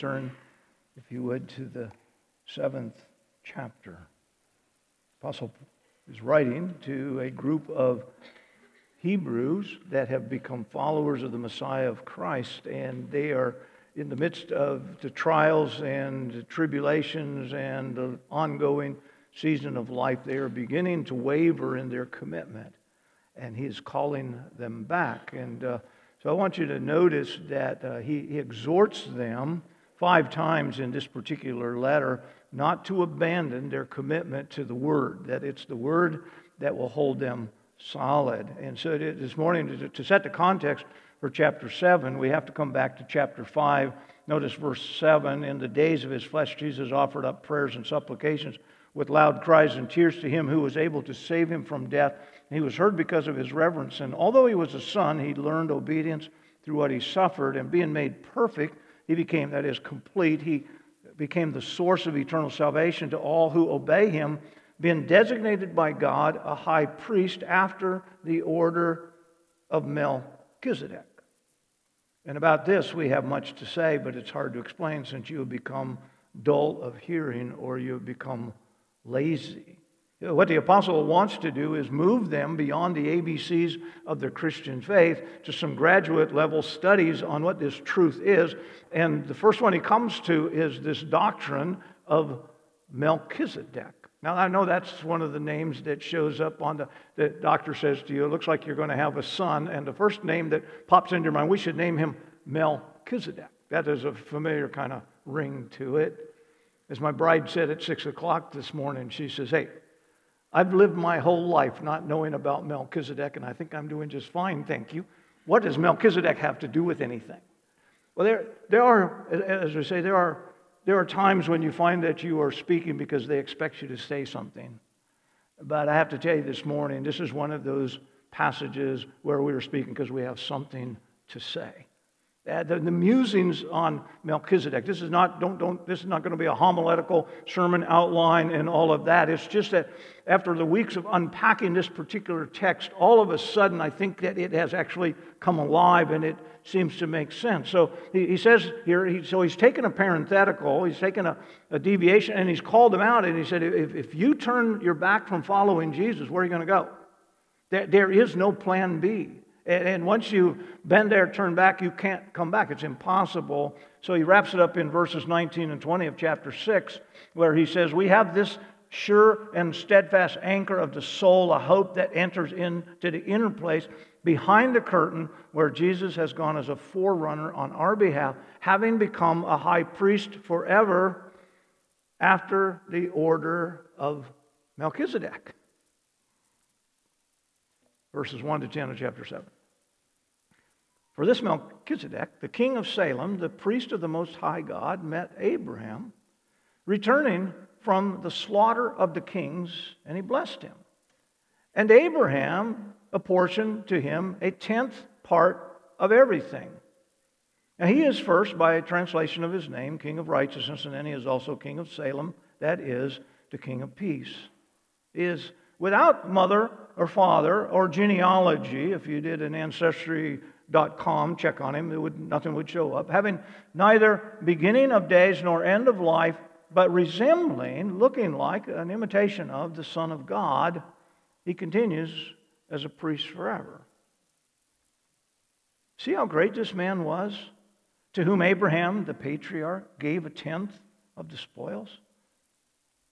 turn, if you would, to the seventh chapter. Apostle is writing to a group of Hebrews that have become followers of the Messiah of Christ, and they are in the midst of the trials and tribulations and the ongoing season of life. They are beginning to waver in their commitment, and He is calling them back. And uh, so I want you to notice that uh, he, he exhorts them five times in this particular letter not to abandon their commitment to the Word, that it's the Word that will hold them solid. And so this morning, to, set the context for chapter 7, we have to come back to chapter 5. Notice verse 7 In the days of his flesh, Jesus offered up prayers and supplications with loud cries and tears to him who was able to save him from death. He was heard because of his reverence. And although he was a son, he learned obedience through what he suffered. And being made perfect, he became, that is, complete. He became the source of eternal salvation to all who obey him, being designated by God a high priest after the order of Melchizedek. And about this, we have much to say, but it's hard to explain since you have become dull of hearing or you have become lazy. What the apostle wants to do is move them beyond the ABCs of their Christian faith to some graduate level studies on what this truth is. And the first one he comes to is this doctrine of Melchizedek. Now, I know that's one of the names that shows up on the, the doctor says to you, it looks like you're going to have a son. And the first name that pops into your mind, we should name him Melchizedek. That is a familiar kind of ring to it. As my bride said at six o'clock this morning, she says, Hey, I've lived my whole life not knowing about Melchizedek, and I think I'm doing just fine, thank you. What does Melchizedek have to do with anything? Well, there, there are, as we say, there are, there are times when you find that you are speaking because they expect you to say something. But I have to tell you this morning, this is one of those passages where we are speaking because we have something to say. Uh, the, the, musings on Melchizedek. This is not don't don't this is not going to be a homiletical sermon outline and all of that. It's just that after the weeks of unpacking this particular text, all of a sudden I think that it has actually come alive and it seems to make sense. So he, he says here, he, so he's taken a parenthetical, he's taken a, a deviation, and he's called them out and he said, if, if you turn your back from following Jesus, where are you going to go? There, there is no plan B. And once you've been there, turn back, you can't come back. It's impossible. So he wraps it up in verses 19 and 20 of chapter 6, where he says, We have this sure and steadfast anchor of the soul, a hope that enters into the inner place behind the curtain where Jesus has gone as a forerunner on our behalf, having become a high priest forever after the order of Melchizedek verses 1 to 10 of chapter 7. For this Melchizedek, the king of Salem, the priest of the Most High God, met Abraham, returning from the slaughter of the kings, and he blessed him. And Abraham apportioned to him a tenth part of everything. Now, he is first, by a translation of his name, King of Righteousness, and then he is also King of Salem, that is, the King of Peace. He is without mother or father or genealogy. If you did an ancestry.com check on him, would, nothing would show up. Having neither beginning of days nor end of life, but resembling, looking like an imitation of the Son of God, he continues as a priest forever. See how great this man was, to whom Abraham, the patriarch, gave a tenth of the spoils?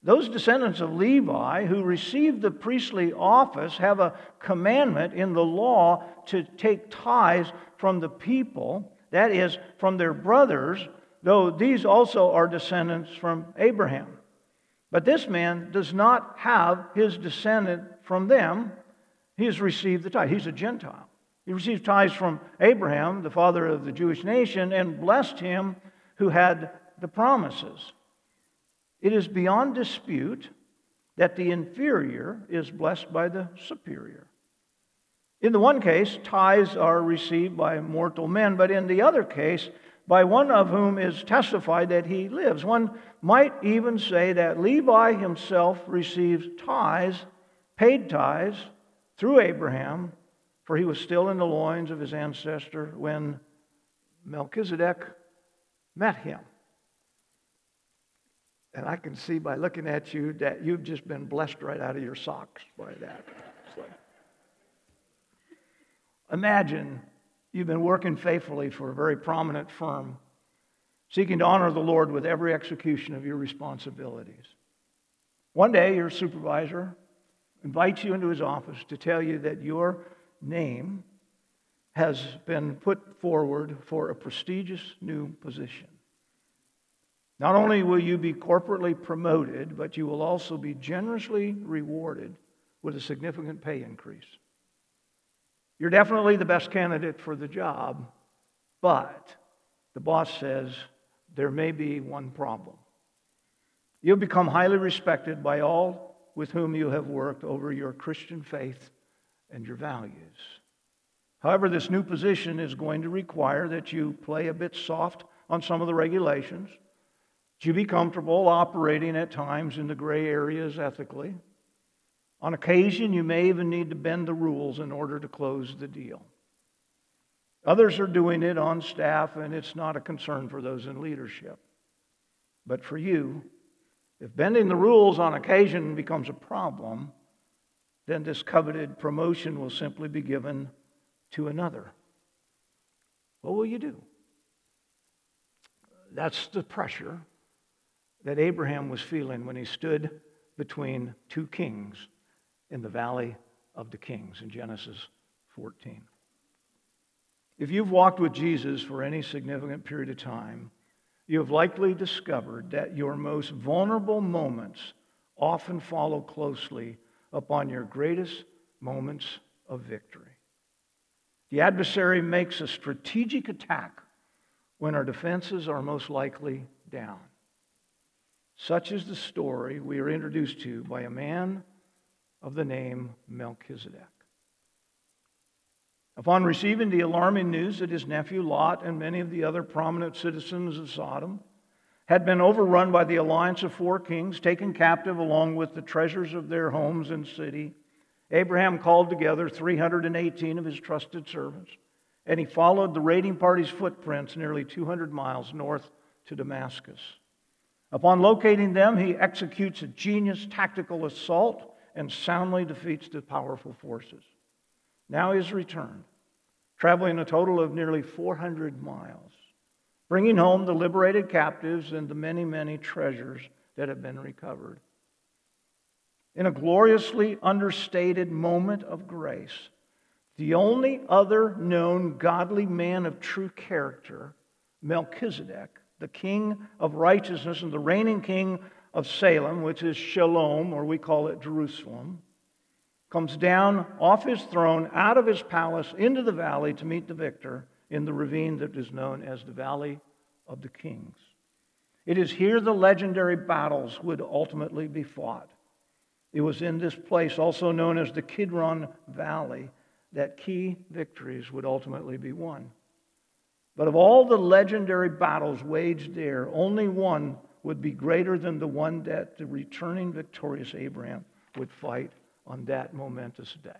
Those descendants of Levi who received the priestly office have a commandment in the law to take tithes from the people, that is, from their brothers, though these also are descendants from Abraham. But this man does not have his descendant from them. He has received the tithe. He's a Gentile. He received tithes from Abraham, the father of the Jewish nation, and blessed him who had the promises. It is beyond dispute that the inferior is blessed by the superior. In the one case, tithes are received by mortal men, but in the other case, by one of whom is testified that he lives. One might even say that Levi himself receives tithes, paid tithes, through Abraham, for he was still in the loins of his ancestor when Melchizedek met him. And I can see by looking at you that you've just been blessed right out of your socks by that. Imagine you've been working faithfully for a very prominent firm, seeking to honor the Lord with every execution of your responsibilities. One day, your supervisor invites you into his office to tell you that your name has been put forward for a prestigious new position. Not only will you be corporately promoted, but you will also be generously rewarded with a significant pay increase. You're definitely the best candidate for the job, but the boss says there may be one problem. You'll become highly respected by all with whom you have worked over your Christian faith and your values. However, this new position is going to require that you play a bit soft on some of the regulations you be comfortable operating at times in the gray areas ethically? On occasion, you may even need to bend the rules in order to close the deal. Others are doing it on staff, and it's not a concern for those in leadership. But for you, if bending the rules on occasion becomes a problem, then this coveted promotion will simply be given to another. What will you do? That's the pressure that Abraham was feeling when he stood between two kings in the valley of the kings in Genesis 14. If you've walked with Jesus for any significant period of time, you have likely discovered that your most vulnerable moments often follow closely upon your greatest moments of victory. The adversary makes a strategic attack when our defenses are most likely down. Such is the story we are introduced to by a man of the name Melchizedek. Upon receiving the alarming news that his nephew Lot and many of the other prominent citizens of Sodom had been overrun by the alliance of four kings, taken captive along with the treasures of their homes and city, Abraham called together 318 of his trusted servants, and he followed the raiding party's footprints nearly 200 miles north to Damascus. Upon locating them, he executes a genius tactical assault and soundly defeats the powerful forces. Now he's returned, traveling a total of nearly 400 miles, bringing home the liberated captives and the many, many treasures that have been recovered. In a gloriously understated moment of grace, the only other known godly man of true character, Melchizedek, the king of righteousness and the reigning king of Salem, which is Shalom, or we call it Jerusalem, comes down off his throne, out of his palace, into the valley to meet the victor in the ravine that is known as the Valley of the Kings. It is here the legendary battles would ultimately be fought. It was in this place, also known as the Kidron Valley, that key victories would ultimately be won. But of all the legendary battles waged there, only one would be greater than the one that the returning victorious Abraham would fight on that momentous day.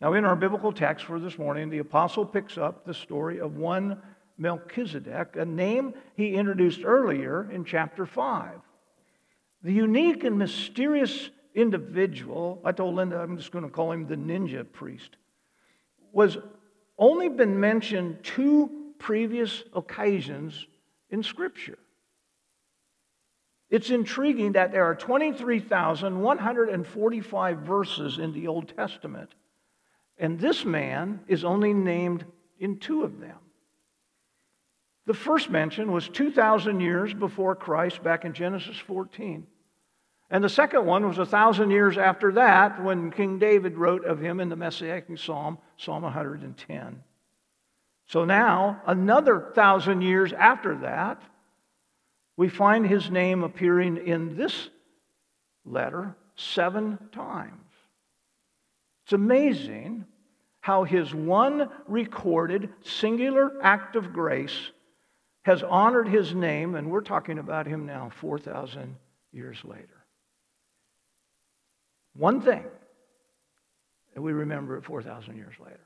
Now, in our biblical text for this morning, the apostle picks up the story of one Melchizedek, a name he introduced earlier in chapter 5. The unique and mysterious individual, I told Linda I'm just going to call him the ninja priest, was only been mentioned two previous occasions in Scripture. It's intriguing that there are 23,145 verses in the Old Testament, and this man is only named in two of them. The first mention was 2,000 years before Christ, back in Genesis 14. And the second one was a thousand years after that when King David wrote of him in the Messianic Psalm, Psalm 110. So now, another thousand years after that, we find his name appearing in this letter seven times. It's amazing how his one recorded singular act of grace has honored his name, and we're talking about him now 4,000 years later. One thing, and we remember it 4,000 years later.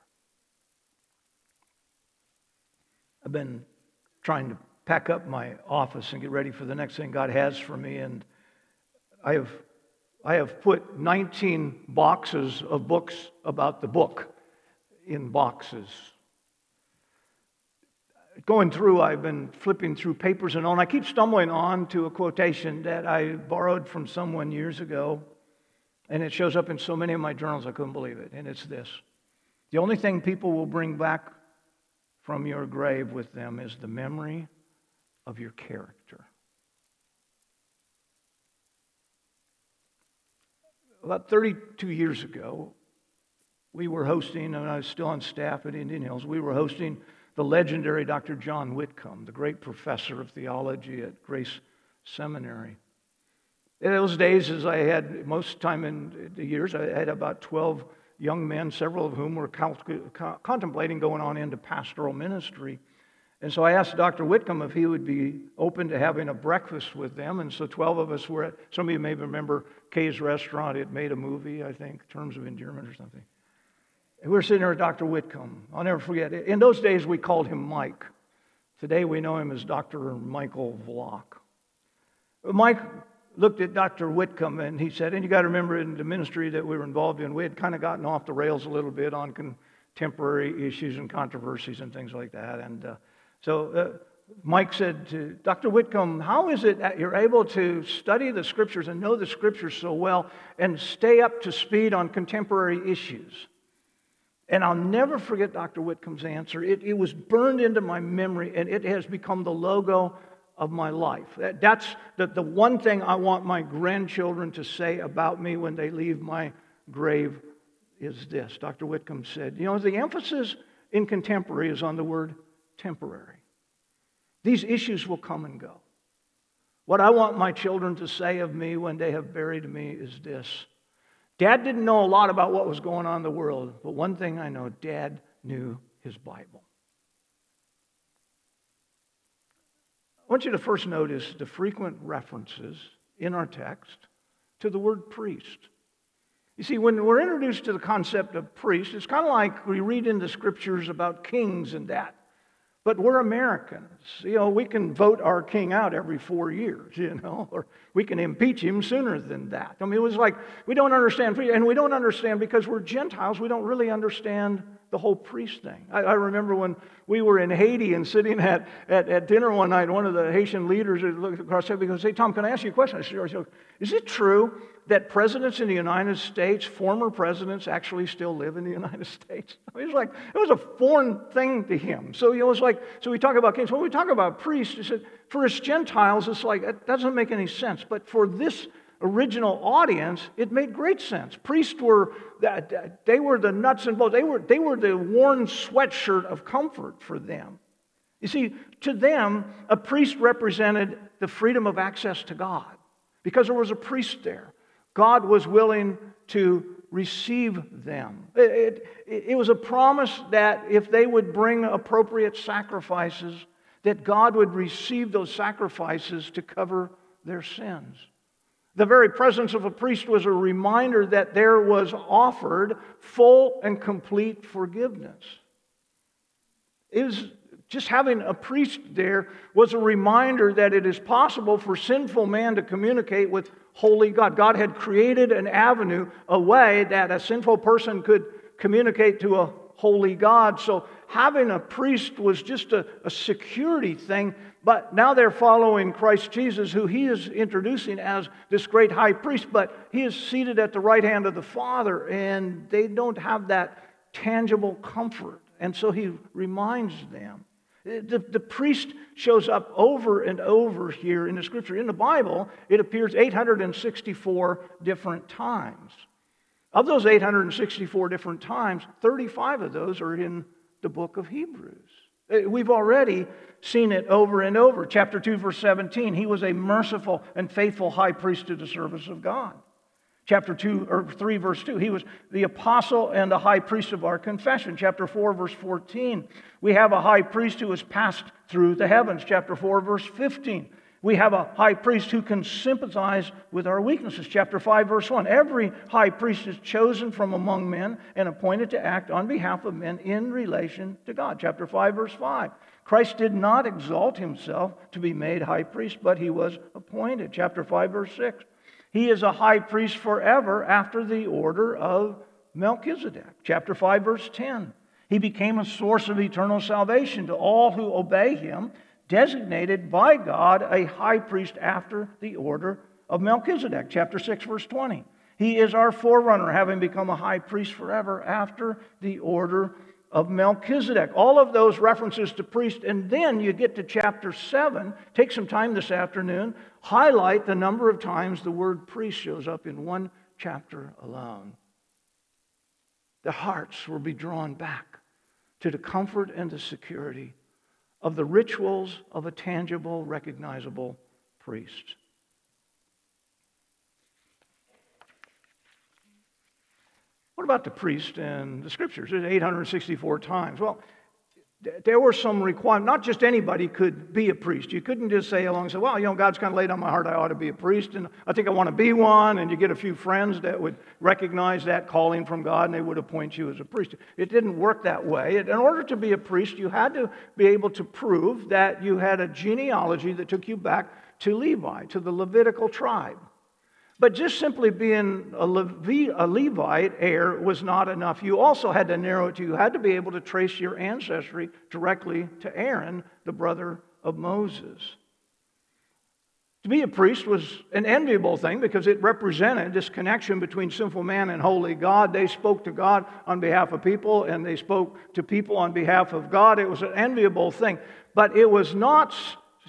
I've been trying to pack up my office and get ready for the next thing God has for me. And I have, I have put 19 boxes of books about the book in boxes. Going through, I've been flipping through papers and all, and I keep stumbling on to a quotation that I borrowed from someone years ago, and it shows up in so many of my journals, I couldn't believe it. And it's this The only thing people will bring back from your grave with them is the memory of your character. About 32 years ago, we were hosting, and I was still on staff at Indian Hills, we were hosting the legendary Dr. John Whitcomb, the great professor of theology at Grace Seminary. In those days, as I had most time in the years, I had about 12 young men, several of whom were contemplating going on into pastoral ministry. And so I asked Dr. Whitcomb if he would be open to having a breakfast with them. And so 12 of us were at, some of you may remember Kay's restaurant. It made a movie, I think, Terms of Endearment or something. And we were sitting there with Dr. Whitcomb. I'll never forget. In those days, we called him Mike. Today, we know him as Dr. Michael Vlach. Mike looked at Dr. Whitcomb and he said, and you got to remember in the ministry that we were involved in, we had kind of gotten off the rails a little bit on contemporary issues and controversies and things like that. And uh, so uh, Mike said to Dr. Whitcomb, How is it that you're able to study the scriptures and know the scriptures so well and stay up to speed on contemporary issues? And I'll never forget Dr. Whitcomb's answer. It, it was burned into my memory and it has become the logo of my life. That, that's the, the one thing I want my grandchildren to say about me when they leave my grave is this. Dr. Whitcomb said, You know, the emphasis in contemporary is on the word temporary. These issues will come and go. What I want my children to say of me when they have buried me is this Dad didn't know a lot about what was going on in the world, but one thing I know Dad knew his Bible. Want you to first notice the frequent references in our text to the word priest. You see, when we're introduced to the concept of priest, it's kind of like we read in the scriptures about kings and that. But we're Americans. You know, we can vote our king out every four years, you know, or we can impeach him sooner than that. I mean, it was like we don't understand, and we don't understand because we're Gentiles, we don't really understand the whole priest thing. I, I, remember when we were in Haiti and sitting at, at, at dinner one night, one of the Haitian leaders looked across and said, Hey, Tom, can I ask you a question? I said, Is it true that presidents in the United States, former presidents, actually still live in the United States? I mean, it was like, it was a foreign thing to him. So, you know, it was like, so we talk about kings. When we talk about priests, he said, for us Gentiles, it's like, it doesn't make any sense. But for this original audience, it made great sense. Priests were, they were the nuts and bolts. They were, they were the worn sweatshirt of comfort for them. You see, to them, a priest represented the freedom of access to God because there was a priest there. God was willing to receive them. It, it, it was a promise that if they would bring appropriate sacrifices, that God would receive those sacrifices to cover their sins. The very presence of a priest was a reminder that there was offered full and complete forgiveness. It was just having a priest there was a reminder that it is possible for sinful man to communicate with holy God. God had created an avenue, a way that a sinful person could communicate to a holy God. So having a priest was just a, a, security thing, but now they're following Christ Jesus, who he is introducing as this great high priest, but he is seated at the right hand of the Father, and they don't have that tangible comfort. And so he reminds them. The, the priest shows up over and over here in the scripture. In the Bible, it appears 864 different times. Of those 864 different times, 35 of those are in the book of Hebrews. Uh, we've already seen it over and over. Chapter 2, verse 17, he was a merciful and faithful high priest to the service of God. Chapter 2 or 3 verse 2, he was the apostle and the high priest of our confession. Chapter 4 verse 14, we have a high priest who has passed through the heavens. Chapter 4 verse 15, we have a high priest who can sympathize with our weaknesses. Chapter 5, verse 1. Every high priest is chosen from among men and appointed to act on behalf of men in relation to God. Chapter 5, verse 5. Christ did not exalt himself to be made high priest, but he was appointed. Chapter 5, verse 6. He is a high priest forever after the order of Melchizedek. Chapter 5, verse 10. He became a source of eternal salvation to all who obey him, designated by God a high priest after the order of Melchizedek. Chapter 6, verse 20. He is our forerunner, having become a high priest forever after the order of Melchizedek. All of those references to priest. And then you get to chapter 7. Take some time this afternoon, highlight the number of times the word priest shows up in one chapter alone. The hearts will be drawn back to the comfort and the security of the rituals of a tangible, recognizable priest. What about the priest and the scriptures? It's 864 times. Well, there were some requirements. Not just anybody could be a priest. You couldn't just say along and say, well, you know, God's kind of laid on my heart I ought to be a priest, and I think I want to be one. And you get a few friends that would recognize that calling from God, and they would appoint you as a priest. It didn't work that way. In order to be a priest, you had to be able to prove that you had a genealogy that took you back to Levi, to the Levitical tribe. But just simply being a, Levi, a Levite heir was not enough. You also had to narrow it to you had to be able to trace your ancestry directly to Aaron, the brother of Moses. To be a priest was an enviable thing because it represented this connection between sinful man and holy God. They spoke to God on behalf of people and they spoke to people on behalf of God. It was an enviable thing, but it was not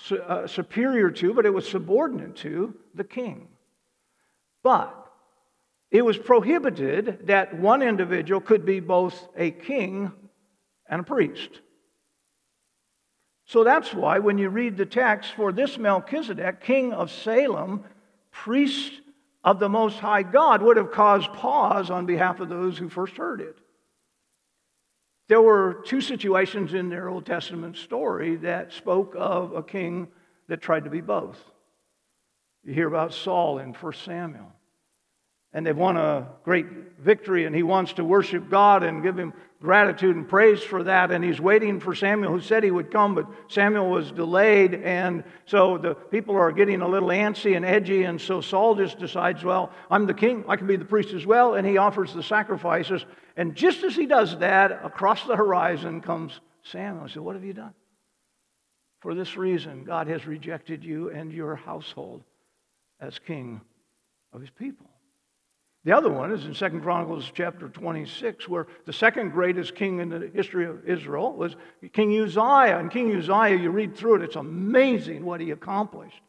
uh, superior to, but it was subordinate to the king. But it was prohibited that one individual could be both a king and a priest. So that's why when you read the text for this Melchizedek, king of Salem, priest of the Most High God, would have caused pause on behalf of those who first heard it. There were two situations in their Old Testament story that spoke of a king that tried to be both. You hear about Saul in 1 Samuel. And they've won a great victory, and he wants to worship God and give him gratitude and praise for that. And he's waiting for Samuel, who said he would come, but Samuel was delayed. And so the people are getting a little antsy and edgy. And so Saul just decides, well, I'm the king, I can be the priest as well. And he offers the sacrifices. And just as he does that, across the horizon comes Samuel. He said, What have you done? For this reason, God has rejected you and your household as king of his people. The other one is in Second Chronicles chapter 26, where the second greatest king in the history of Israel was King Uzziah. And King Uzziah, you read through it, it's amazing what he accomplished.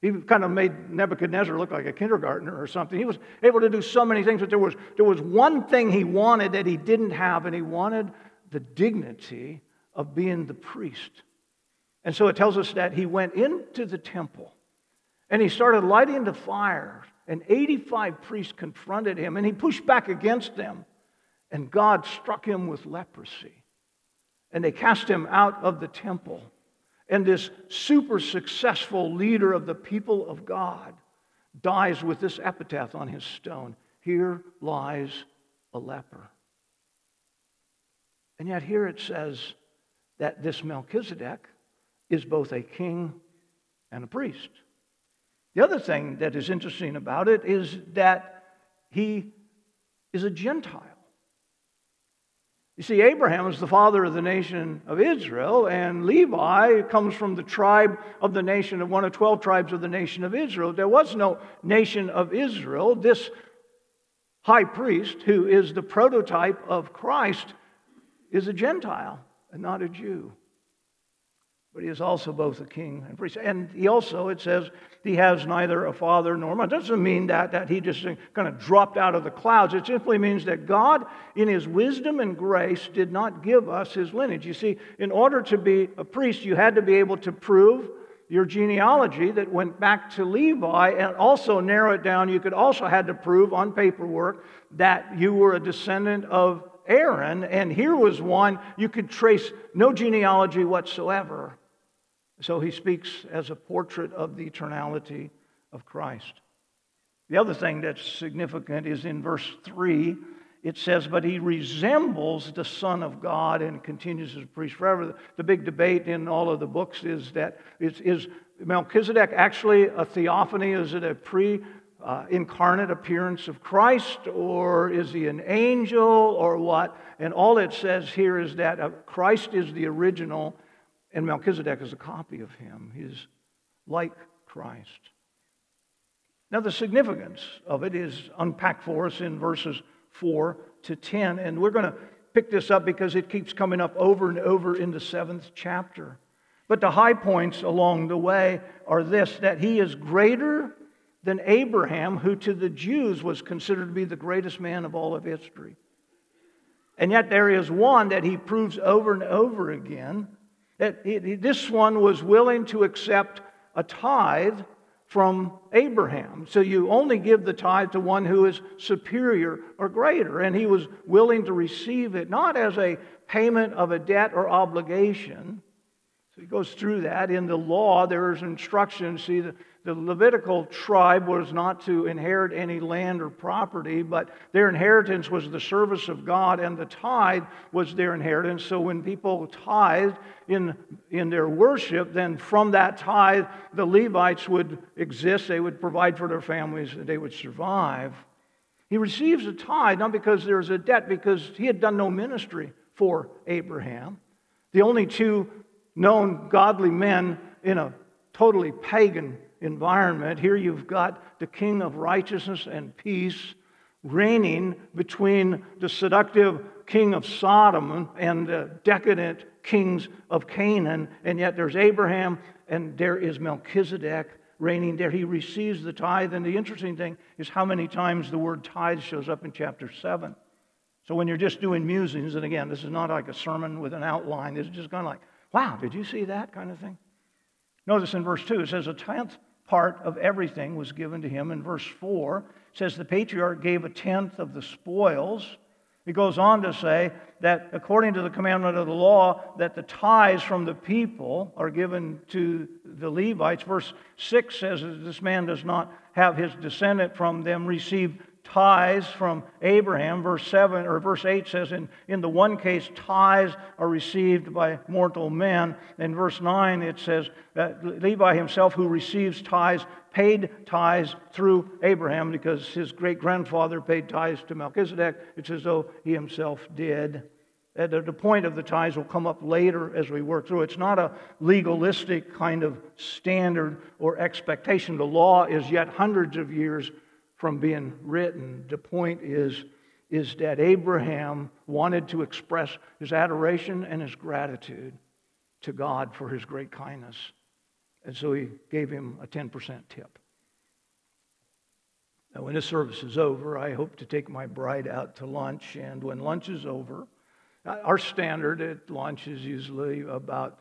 He kind of made Nebuchadnezzar look like a kindergartner or something. He was able to do so many things, but there was, there was one thing he wanted that he didn't have, and he wanted the dignity of being the priest. And so it tells us that he went into the temple and he started lighting the fire. and 85 priests confronted him, and he pushed back against them. And God struck him with leprosy. And they cast him out of the temple. And this super successful leader of the people of God dies with this epitaph on his stone Here lies a leper. And yet, here it says that this Melchizedek is both a king and a priest. The other thing that is interesting about it is that he is a Gentile. You see, Abraham is the father of the nation of Israel, and Levi comes from the tribe of the nation of one of 12 tribes of the nation of Israel. There was no nation of Israel. This high priest, who is the prototype of Christ, is a Gentile and not a Jew but he is also both a king and priest. And he also, it says, he has neither a father nor mother. It doesn't mean that, that he just kind of dropped out of the clouds. It simply means that God, in his wisdom and grace, did not give us his lineage. You see, in order to be a priest, you had to be able to prove your genealogy that went back to Levi and also narrow it down. You could also had to prove on paperwork that you were a descendant of Aaron, and here was one you could trace no genealogy whatsoever. So he speaks as a portrait of the eternality of Christ. The other thing that's significant is in verse 3, it says, but he resembles the Son of God and continues as a priest forever. The big debate in all of the books is that is, is Melchizedek actually a theophany? Is it a pre uh, incarnate appearance of Christ, or is he an angel, or what? And all it says here is that uh, Christ is the original, and Melchizedek is a copy of him. He's like Christ. Now, the significance of it is unpacked for us in verses 4 to 10, and we're going to pick this up because it keeps coming up over and over in the seventh chapter. But the high points along the way are this that he is greater than Abraham, who to the Jews was considered to be the greatest man of all of history. And yet, there is one that he proves over and over again that this one was willing to accept a tithe from Abraham. So you only give the tithe to one who is superior or greater. And he was willing to receive it, not as a payment of a debt or obligation. So he goes through that. In the law, there is instruction. See, the, the Levitical tribe was not to inherit any land or property, but their inheritance was the service of God, and the tithe was their inheritance. So when people tithed in, in their worship, then from that tithe, the Levites would exist, they would provide for their families, they would survive. He receives a tithe not because there's a debt, because he had done no ministry for Abraham. The only two known godly men in a totally pagan environment. Here you've got the king of righteousness and peace reigning between the seductive king of Sodom and the decadent kings of Canaan. And yet there's Abraham and there is Melchizedek reigning there. He receives the tithe. And the interesting thing is how many times the word tithe shows up in chapter 7. So when you're just doing musings, and again, this is not like a sermon with an outline, is just kind of like, wow, did you see that kind of thing? Notice in verse 2, it says, A tenth part of everything was given to him. In verse 4, says the patriarch gave a tenth of the spoils. He goes on to say that according to the commandment of the law, that the tithes from the people are given to the Levites. Verse 6 says that this man does not have his descendant from them receive tithes from Abraham. Verse 7 or verse 8 says, in, in the one case, tithes are received by mortal men. In verse 9, it says that Levi himself, who receives tithes, paid tithes through Abraham because his great grandfather paid tithes to Melchizedek. It's as though he himself did. Uh, the point of the tithes will come up later as we work through. It's not a legalistic kind of standard or expectation. The law is yet hundreds of years from being written. The point is, is that Abraham wanted to express his adoration and his gratitude to God for his great kindness. And so he gave him a 10% tip. Now, when this service is over, I hope to take my bride out to lunch. And when lunch is over, uh, our standard at lunch is usually about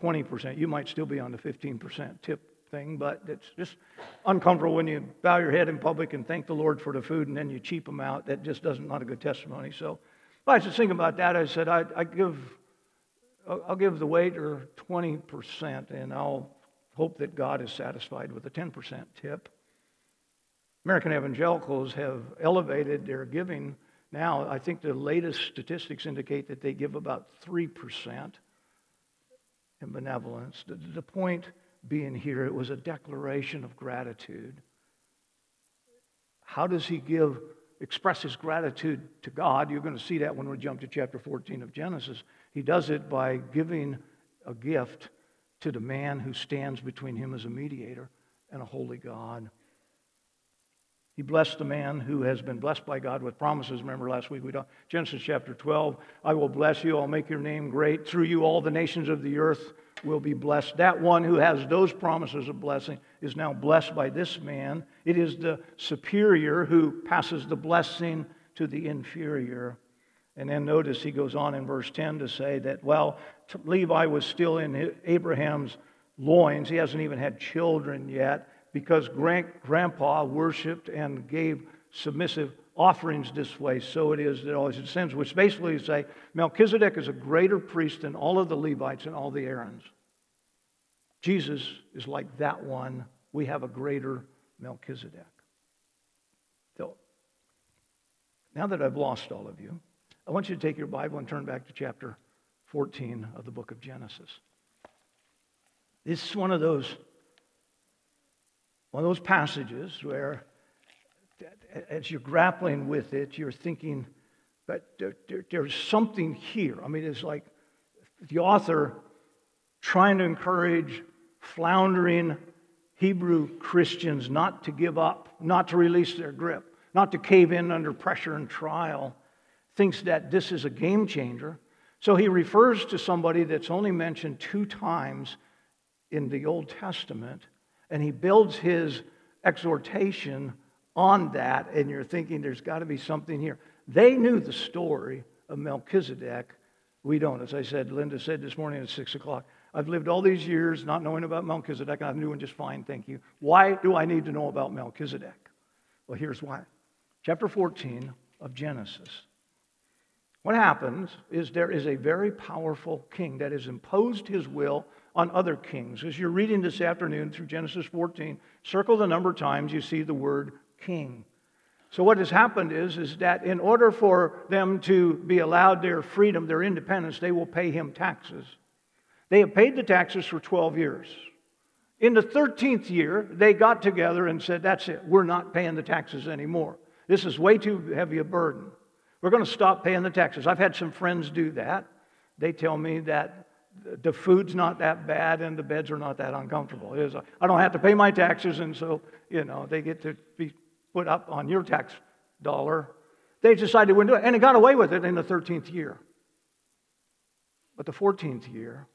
20%. You might still be on the 15% tip thing, but it's just uncomfortable when you bow your head in public and thank the Lord for the food and then you cheap them out. That just doesn't not a good testimony. So I was just thinking about that. I said I, I give I'll give the waiter 20% and I'll hope that God is satisfied with a 10% tip. American evangelicals have elevated their giving now. I think the latest statistics indicate that they give about 3% in benevolence. The, the point being here. It was a declaration of gratitude. How does he give, express his gratitude to God? You're going to see that when we jump to chapter 14 of Genesis. He does it by giving a gift to the man who stands between him as a mediator and a holy God. He blessed the man who has been blessed by God with promises. Remember last week we talked Genesis chapter 12. I will bless you. I'll make your name great. Through you, all the nations of the earth will be blessed. That one who has those promises of blessing is now blessed by this man. It is the superior who passes the blessing to the inferior. And then notice he goes on in verse 10 to say that, well, Levi was still in Abraham's loins. He hasn't even had children yet because grandpa worshiped and gave submissive offerings this way, so it is that all his descendants, which basically say Melchizedek is a greater priest than all of the Levites and all the Aarons. Jesus is like that one. We have a greater Melchizedek. So, Now that I've lost all of you, I want you to take your Bible and turn back to chapter 14 of the book of Genesis. This is one of those one of those passages where as you're grappling with it, you're thinking, but there, there, there's something here. I mean, it's like the author trying to encourage floundering Hebrew Christians not to give up, not to release their grip, not to cave in under pressure and trial, thinks that this is a game changer. So he refers to somebody that's only mentioned two times in the Old Testament, and he builds his exhortation on that, and you're thinking there's got to be something here. They knew the story of Melchizedek. We don't. As I said, Linda said this morning at 6 o'clock, I've lived all these years not knowing about Melchizedek, and I'm doing just fine, thank you. Why do I need to know about Melchizedek? Well, here's why. Chapter 14 of Genesis. What happens is there is a very powerful king that has imposed his will on other kings. As you're reading this afternoon through Genesis 14, circle the number of times you see the word king. So what has happened is, is that in order for them to be allowed their freedom, their independence, they will pay him taxes. They have paid the taxes for 12 years. In the 13th year, they got together and said, That's it, we're not paying the taxes anymore. This is way too heavy a burden. We're going to stop paying the taxes. I've had some friends do that. They tell me that the food's not that bad and the beds are not that uncomfortable. I don't have to pay my taxes, and so, you know, they get to be put up on your tax dollar. They decided they wouldn't do it, and they got away with it in the 13th year. But the 14th year,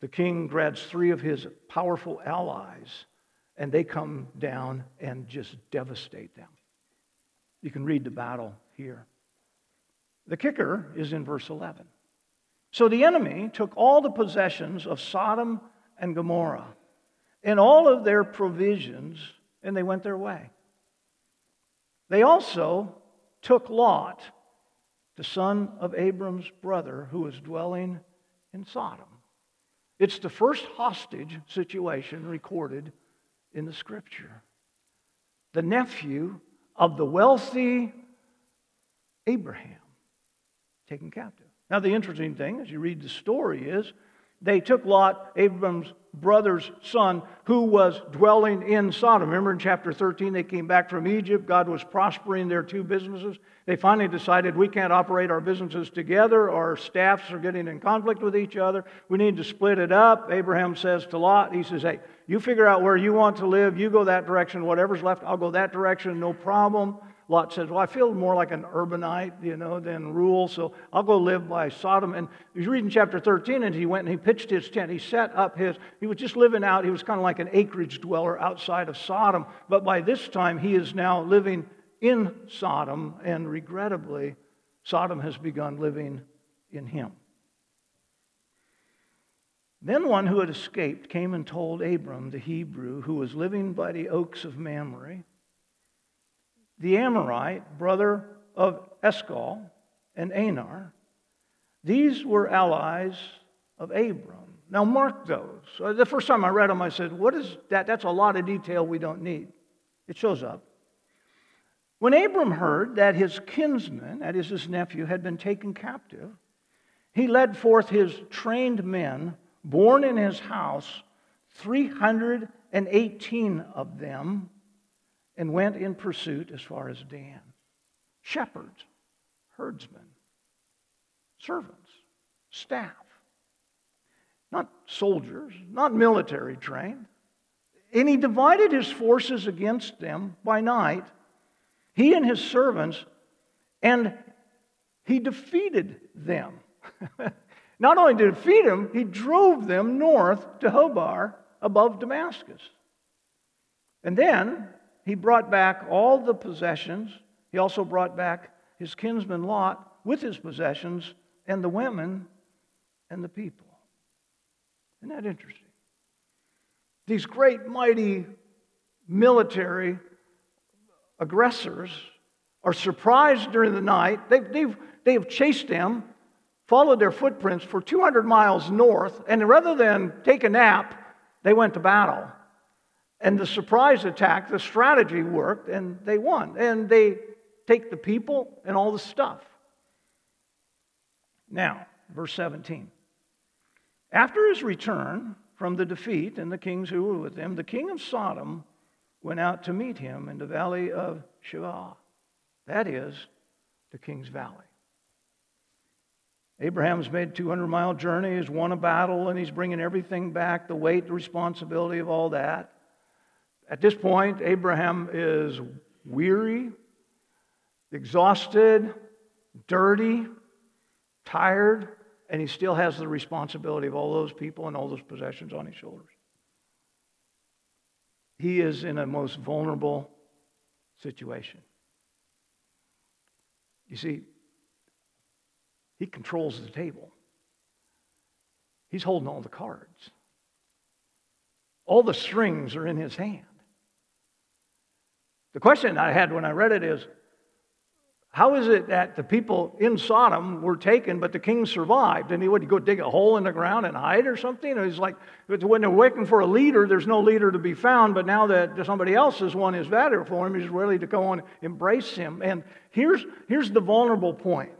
the king grabs three of his powerful allies, and they come down and just devastate them. You can read the battle here. The kicker is in verse 11. So the enemy took all the possessions of Sodom and Gomorrah and all of their provisions, and they went their way. They also took Lot, the son of Abram's brother, who was dwelling in Sodom. It's the first hostage situation recorded in the scripture. The nephew of the wealthy Abraham taken captive. Now, the interesting thing as you read the story is they took Lot, Abram's brother's son, who was dwelling in Sodom. Remember in chapter 13, they came back from Egypt. God was prospering their two businesses. They finally decided we can't operate our businesses together. Our staffs are getting in conflict with each other. We need to split it up. Abraham says to Lot, he says, Hey, you figure out where you want to live. You go that direction. Whatever's left, I'll go that direction. No problem. Lot says, Well, I feel more like an urbanite, you know, than rural, so I'll go live by Sodom. And he's reading chapter 13, and he went and he pitched his tent. He set up his, he was just living out, he was kind of like an acreage dweller outside of Sodom. But by this time, he is now living in Sodom, and regrettably, Sodom has begun living in him. Then one who had escaped came and told Abram, the Hebrew, who was living by the oaks of Mamre the Amorite, brother of Eshcol and Aner. These were allies of Abram. Now, mark those. Uh, the first time I read them, I said, What is that? That's a lot of detail we don't need. It shows up. When Abram heard that his kinsman, that is his nephew, had been taken captive, he led forth his trained men, born in his house, 318 of them, and went in pursuit as far as Dan. Shepherds, herdsmen, servants, staff. Not soldiers, not military trained. And he divided his forces against them by night, he and his servants, and he defeated them. Not only did he defeat them, he drove them north to Hobah above Damascus. And then he brought back all the possessions. He also brought back his kinsman Lot with his possessions and the women and the people. Isn't that interesting? These great, mighty military aggressors are surprised during the night. They've, they've, they have chased them, followed their footprints for 200 miles north, and rather than take a nap, they went to battle. And the surprise attack, the strategy worked, and they won. And they take the people and all the stuff. Now, verse 17. After his return from the defeat and the kings who were with him, the king of Sodom went out to meet him in the valley of Shaveh. That is the king's valley. Abraham's made a 200 mile journey, he's won a battle, and he's bringing everything back the weight, the responsibility of all that. At this point, Abraham is weary, exhausted, dirty, tired, and he still has the responsibility of all those people and all those possessions on his shoulders. He is in a most vulnerable situation. You see, he controls the table. He's holding all the cards. All the strings are in his hand. The question I had when I read it is how is it that the people in Sodom were taken, but the king survived? And he would go dig a hole in the ground and hide or something? It's like when they're waiting for a leader, there's no leader to be found, but now that somebody else has won his battle for him, he's ready to go and embrace him. And here's, here's the vulnerable point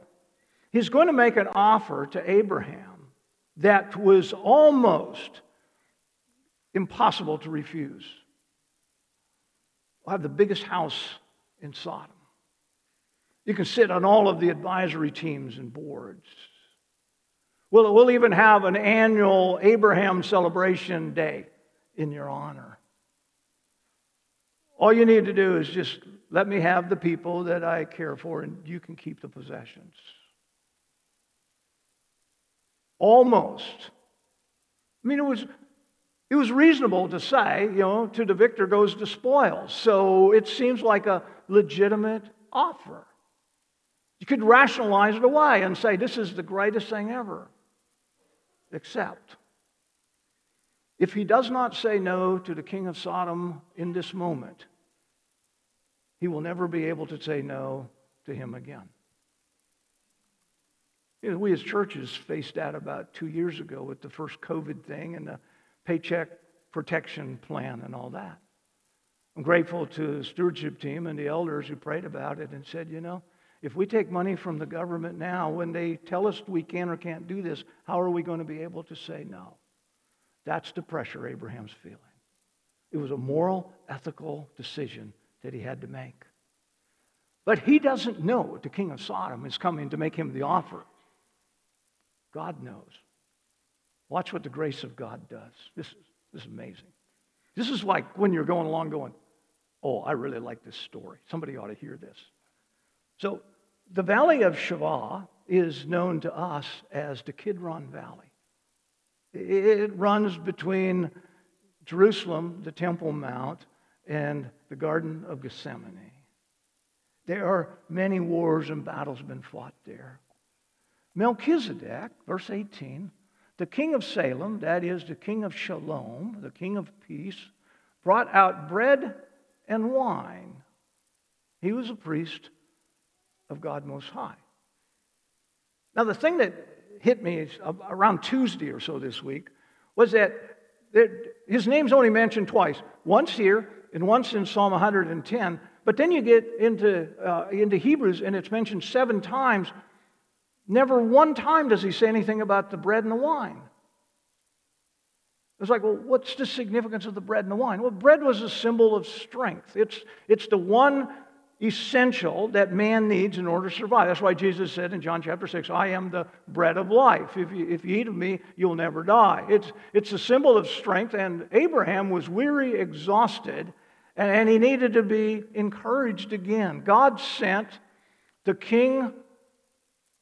he's going to make an offer to Abraham that was almost impossible to refuse. I'll have the biggest house in Sodom. You can sit on all of the advisory teams and boards. We'll, we'll even have an annual Abraham celebration day in your honor. All you need to do is just let me have the people that I care for, and you can keep the possessions. Almost. I mean, it was, it was reasonable to say, you know, to the victor goes the spoils. So it seems like a legitimate offer. You could rationalize it away and say, this is the greatest thing ever. Except, if he does not say no to the king of Sodom in this moment, he will never be able to say no to him again. You know, we as churches faced that about two years ago with the first COVID thing and the paycheck protection plan and all that. I'm grateful to the stewardship team and the elders who prayed about it and said, you know, if we take money from the government now, when they tell us we can or can't do this, how are we going to be able to say no? That's the pressure Abraham's feeling. It was a moral, ethical decision that he had to make. But he doesn't know the king of Sodom is coming to make him the offer. God knows. Watch what the grace of God does. This is, this is amazing. This is like when you're going along going, oh, I really like this story. Somebody ought to hear this. So the valley of Shaveh is known to us as the Kidron Valley. It runs between Jerusalem, the Temple Mount, and the Garden of Gethsemane. There are many wars and battles been fought there. Melchizedek, verse 18, the king of Salem, that is, the king of Shalom, the king of peace, brought out bread and wine. He was a priest of God Most High. Now, the thing that hit me around Tuesday or so this week was that his name's only mentioned twice once here and once in Psalm 110. But then you get into, uh, into Hebrews and it's mentioned seven times. Never one time does he say anything about the bread and the wine. It's like, well, what's the significance of the bread and the wine? Well, bread was a symbol of strength. It's, it's the one essential that man needs in order to survive. That's why Jesus said in John chapter 6, I am the bread of life. If you, if you eat of me, you'll never die. It's, it's a symbol of strength, and Abraham was weary, exhausted, and, and he needed to be encouraged again. God sent the king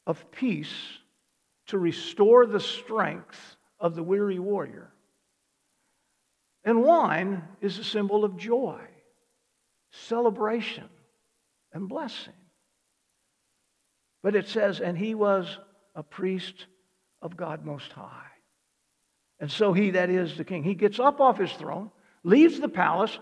of peace to restore the strength of the weary warrior. And wine is a symbol of joy, celebration and blessing. But it says, and he was a priest of God Most High. And so he, that is the king, he gets up off his throne, leaves the palace,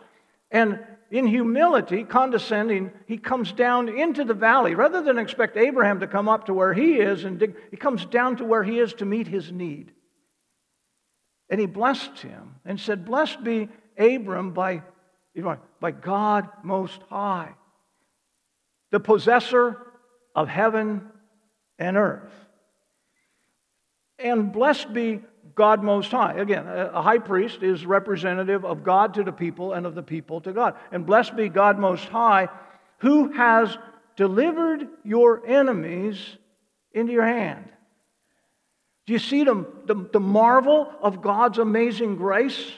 and in humility, condescending, he comes down into the valley. Rather than expect Abraham to come up to where he is and dig, he comes down to where he is to meet his need. And he blessed him and said, Blessed be Abram by, by God Most High. the possessor of heaven and earth. And blessed be God Most High. Again, a high priest is representative of God to the people and of the people to God. And blessed be God Most High, who has delivered your enemies into your hand. Do you see the, the, the marvel of God's amazing grace?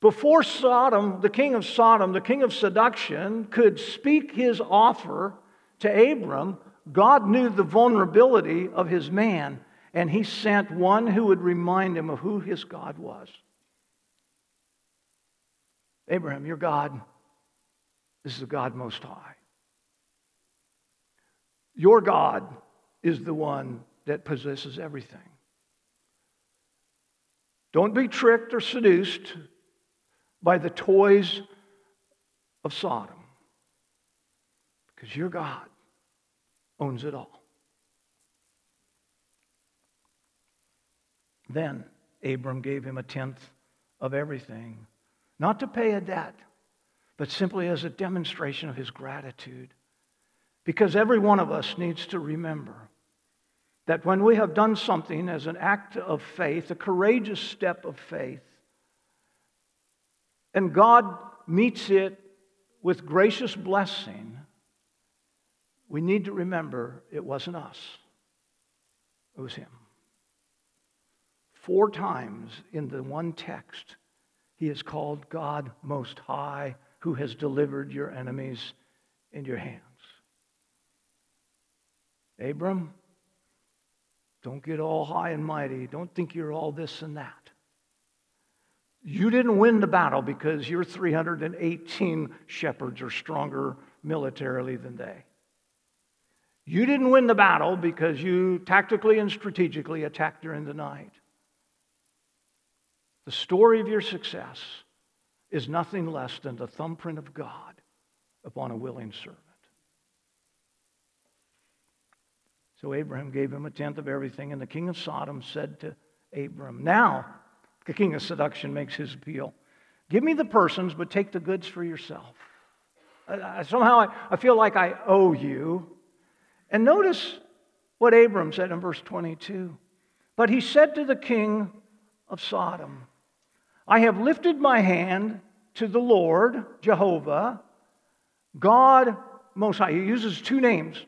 Before Sodom, the king of Sodom, the king of seduction, could speak his offer to Abram, God knew the vulnerability of his man, and he sent one who would remind him of who his God was. Abraham, your God is the God Most High. Your God is the one that possesses everything. Don't be tricked or seduced by the toys of Sodom because your God owns it all. Then Abram gave him a tenth of everything, not to pay a debt, but simply as a demonstration of his gratitude. Because every one of us needs to remember that when we have done something as an act of faith, a courageous step of faith, and God meets it with gracious blessing, we need to remember it wasn't us, it was Him. Four times in the one text, He is called God Most High, who has delivered your enemies in your hands. Abram, don't get all high and mighty. Don't think you're all this and that. You didn't win the battle because your 318 shepherds are stronger militarily than they. You didn't win the battle because you tactically and strategically attacked during the night. The story of your success is nothing less than the thumbprint of God upon a willing servant. So Abraham gave him a tenth of everything, and the king of Sodom said to Abram, Now, the king of seduction makes his appeal. Give me the persons, but take the goods for yourself. Uh, somehow I, I feel like I owe you and notice what Abram said in verse 22. But he said to the king of Sodom, I have lifted my hand to the Lord, Jehovah, God Most High. He uses two names.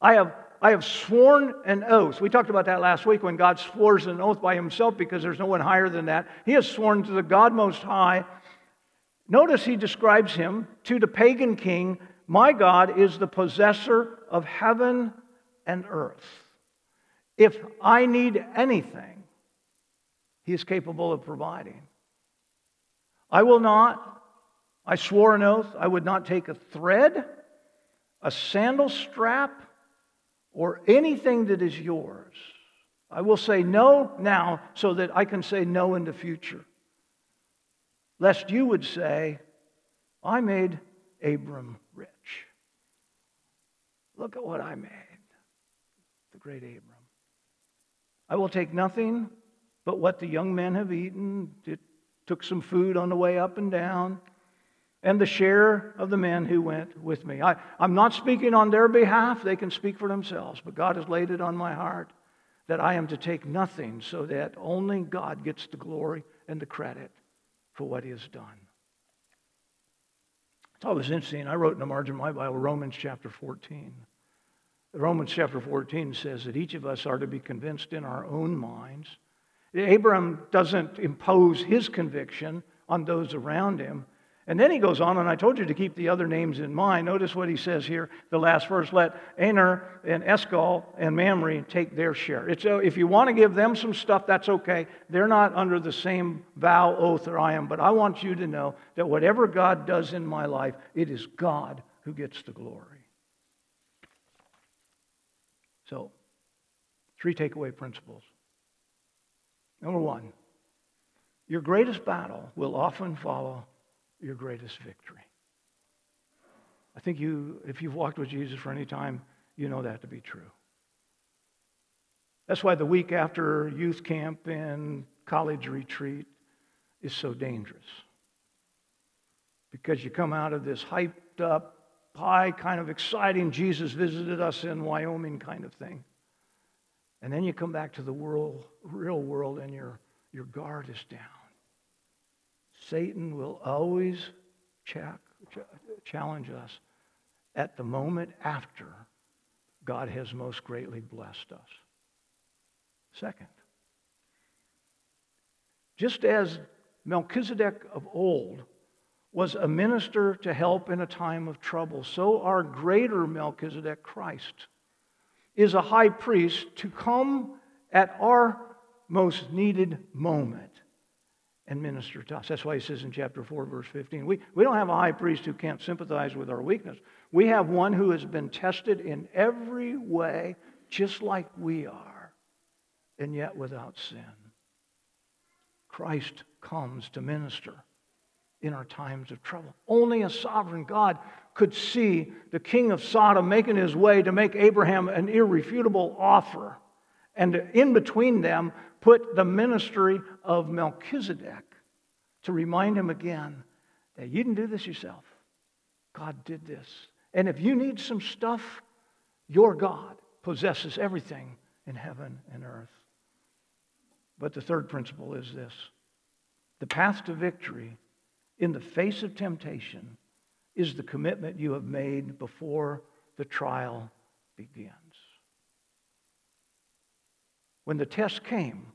I have, I have sworn an oath. We talked about that last week when God swears an oath by himself because there's no one higher than that. He has sworn to the God Most High. Notice he describes him to the pagan king my God is the possessor of heaven and earth. If I need anything, He is capable of providing. I will not, I swore an oath, I would not take a thread, a sandal strap, or anything that is yours. I will say no now so that I can say no in the future. Lest you would say, I made Abram rich. Look at what I made. The great Abram. I will take nothing but what the young men have eaten. It took some food on the way up and down, and the share of the men who went with me. I, I'm not speaking on their behalf, they can speak for themselves, but God has laid it on my heart that I am to take nothing so that only God gets the glory and the credit for what He has done. It's always interesting. I wrote in the margin of my Bible Romans chapter 14. Romans chapter 14 says that each of us are to be convinced in our own minds. Abraham doesn't impose his conviction on those around him. And then he goes on, and I told you to keep the other names in mind. Notice what he says here, the last verse let Aner and Eshcol and Mamre take their share. It's, uh, if you want to give them some stuff, that's okay. They're not under the same vow, oath, that I am. But I want you to know that whatever God does in my life, it is God who gets the glory. So, three takeaway principles. Number one, your greatest battle will often follow your greatest victory. I think you, if you've walked with Jesus for any time, you know that to be true. That's why the week after youth camp and college retreat is so dangerous. Because you come out of this hyped up, high, kind of exciting, Jesus visited us in Wyoming kind of thing. And then you come back to the world, real world and your, your guard is down. Satan will always check, challenge us at the moment after God has most greatly blessed us. Second, just as Melchizedek of old was a minister to help in a time of trouble, so our greater Melchizedek, Christ, is a high priest to come at our most needed moment and minister to us. That's why he says in chapter 4, verse 15, we, we don't have a high priest who can't sympathize with our weakness. We have one who has been tested in every way, just like we are, and yet without sin. Christ comes to minister in our times of trouble. Only a sovereign God could see the king of Sodom making his way to make Abraham an irrefutable offer. And in between them, put the ministry of Melchizedek to remind him again that you didn't do this yourself. God did this. And if you need some stuff, your God possesses everything in heaven and earth. But the third principle is this the path to victory in the face of temptation is the commitment you have made before the trial begins. When the test came,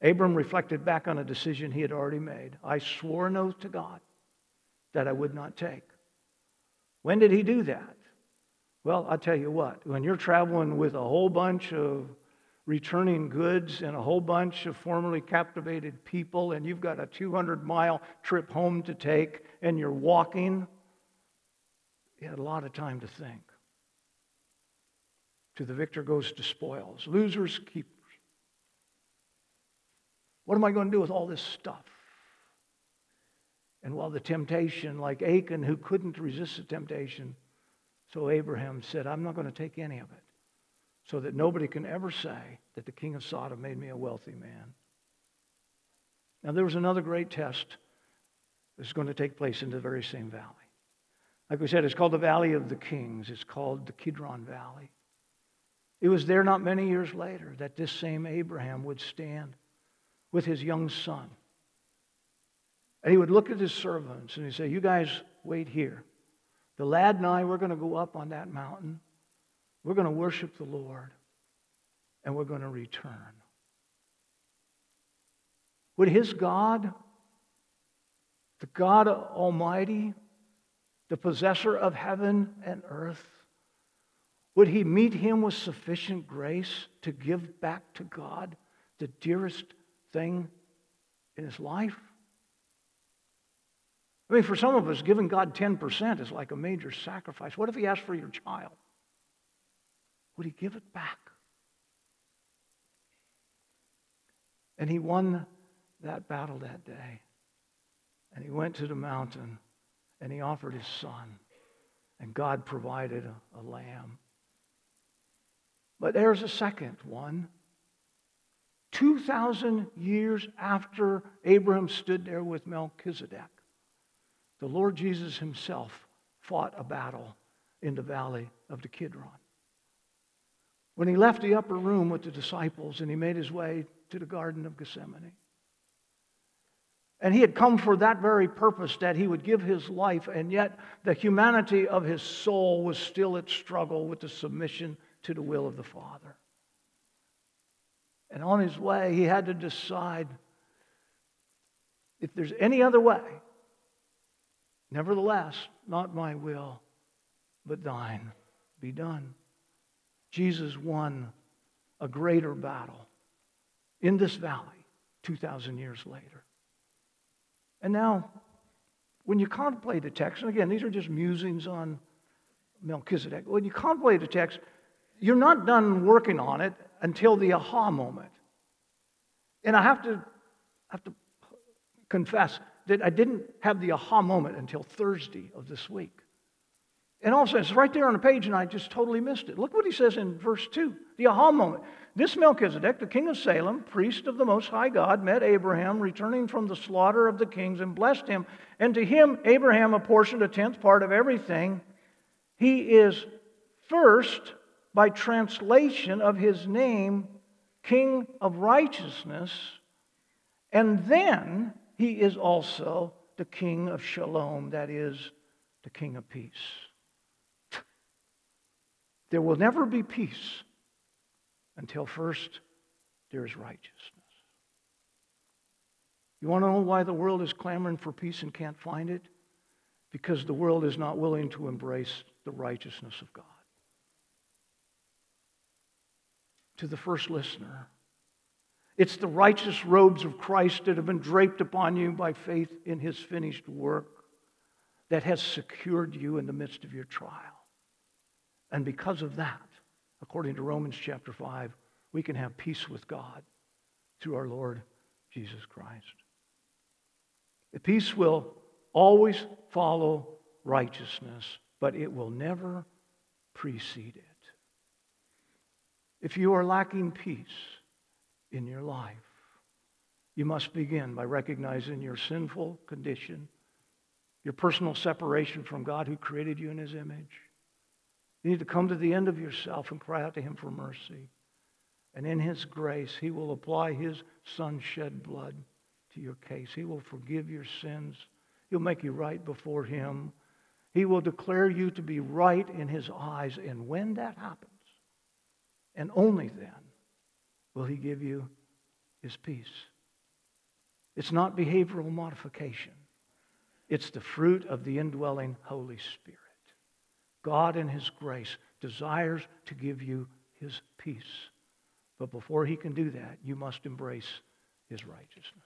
Abram reflected back on a decision he had already made. I swore an oath to God that I would not take. When did he do that? Well, I'll tell you what, when you're traveling with a whole bunch of returning goods and a whole bunch of formerly captivated people, and you've got a 200 mile trip home to take, and you're walking, you had a lot of time to think. To the victor goes to spoils, losers, keepers. What am I going to do with all this stuff? And while the temptation, like Achan, who couldn't resist the temptation, so Abraham said, I'm not going to take any of it so that nobody can ever say that the king of Sodom made me a wealthy man. Now, there was another great test that's going to take place in the very same valley. Like we said, it's called the Valley of the Kings, it's called the Kidron Valley. It was there not many years later that this same Abraham would stand with his young son. And he would look at his servants and he'd say, You guys wait here. The lad and I, we're going to go up on that mountain. We're going to worship the Lord and we're going to return. Would his God, the God Almighty, the possessor of heaven and earth, would he meet him with sufficient grace to give back to God the dearest thing in his life? I mean, for some of us, giving God 10% is like a major sacrifice. What if he asked for your child? Would he give it back? And he won that battle that day. And he went to the mountain and he offered his son. And God provided a, a lamb. But there's a second one. 2,000 years after Abraham stood there with Melchizedek, the Lord Jesus himself fought a battle in the valley of the Kidron. When he left the upper room with the disciples and he made his way to the Garden of Gethsemane. And he had come for that very purpose that he would give his life, and yet the humanity of his soul was still at struggle with the submission to the will of the Father. And on his way, he had to decide if there's any other way, nevertheless, not my will, but thine be done. Jesus won a greater battle in this valley 2,000 years later. And now, when you contemplate the text, and again, these are just musings on Melchizedek, when you contemplate the text, you're not done working on it until the aha moment. And I have to, have to confess that I didn't have the aha moment until Thursday of this week. And all of a sudden, it's right there on the page, and I just totally missed it. Look what he says in verse 2, the aha moment. This Melchizedek, the king of Salem, priest of the Most High God, met Abraham returning from the slaughter of the kings and blessed him. And to him, Abraham apportioned a tenth part of everything. He is first, by translation of his name, King of righteousness, and then he is also the King of shalom, that is, the King of peace. There will never be peace until first there is righteousness. You want to know why the world is clamoring for peace and can't find it? Because the world is not willing to embrace the righteousness of God. To the first listener, it's the righteous robes of Christ that have been draped upon you by faith in his finished work that has secured you in the midst of your trial. And because of that, according to Romans chapter 5, we can have peace with God through our Lord Jesus Christ. The peace will always follow righteousness, but it will never precede it. If you are lacking peace in your life, you must begin by recognizing your sinful condition, your personal separation from God who created you in his image. You need to come to the end of yourself and cry out to him for mercy. And in his grace, he will apply his son's shed blood to your case. He will forgive your sins. He'll make you right before him. He will declare you to be right in his eyes. And when that happens, and only then, will he give you his peace. It's not behavioral modification. It's the fruit of the indwelling Holy Spirit. God, in His grace, desires to give you His peace. But before He can do that, you must embrace His righteousness.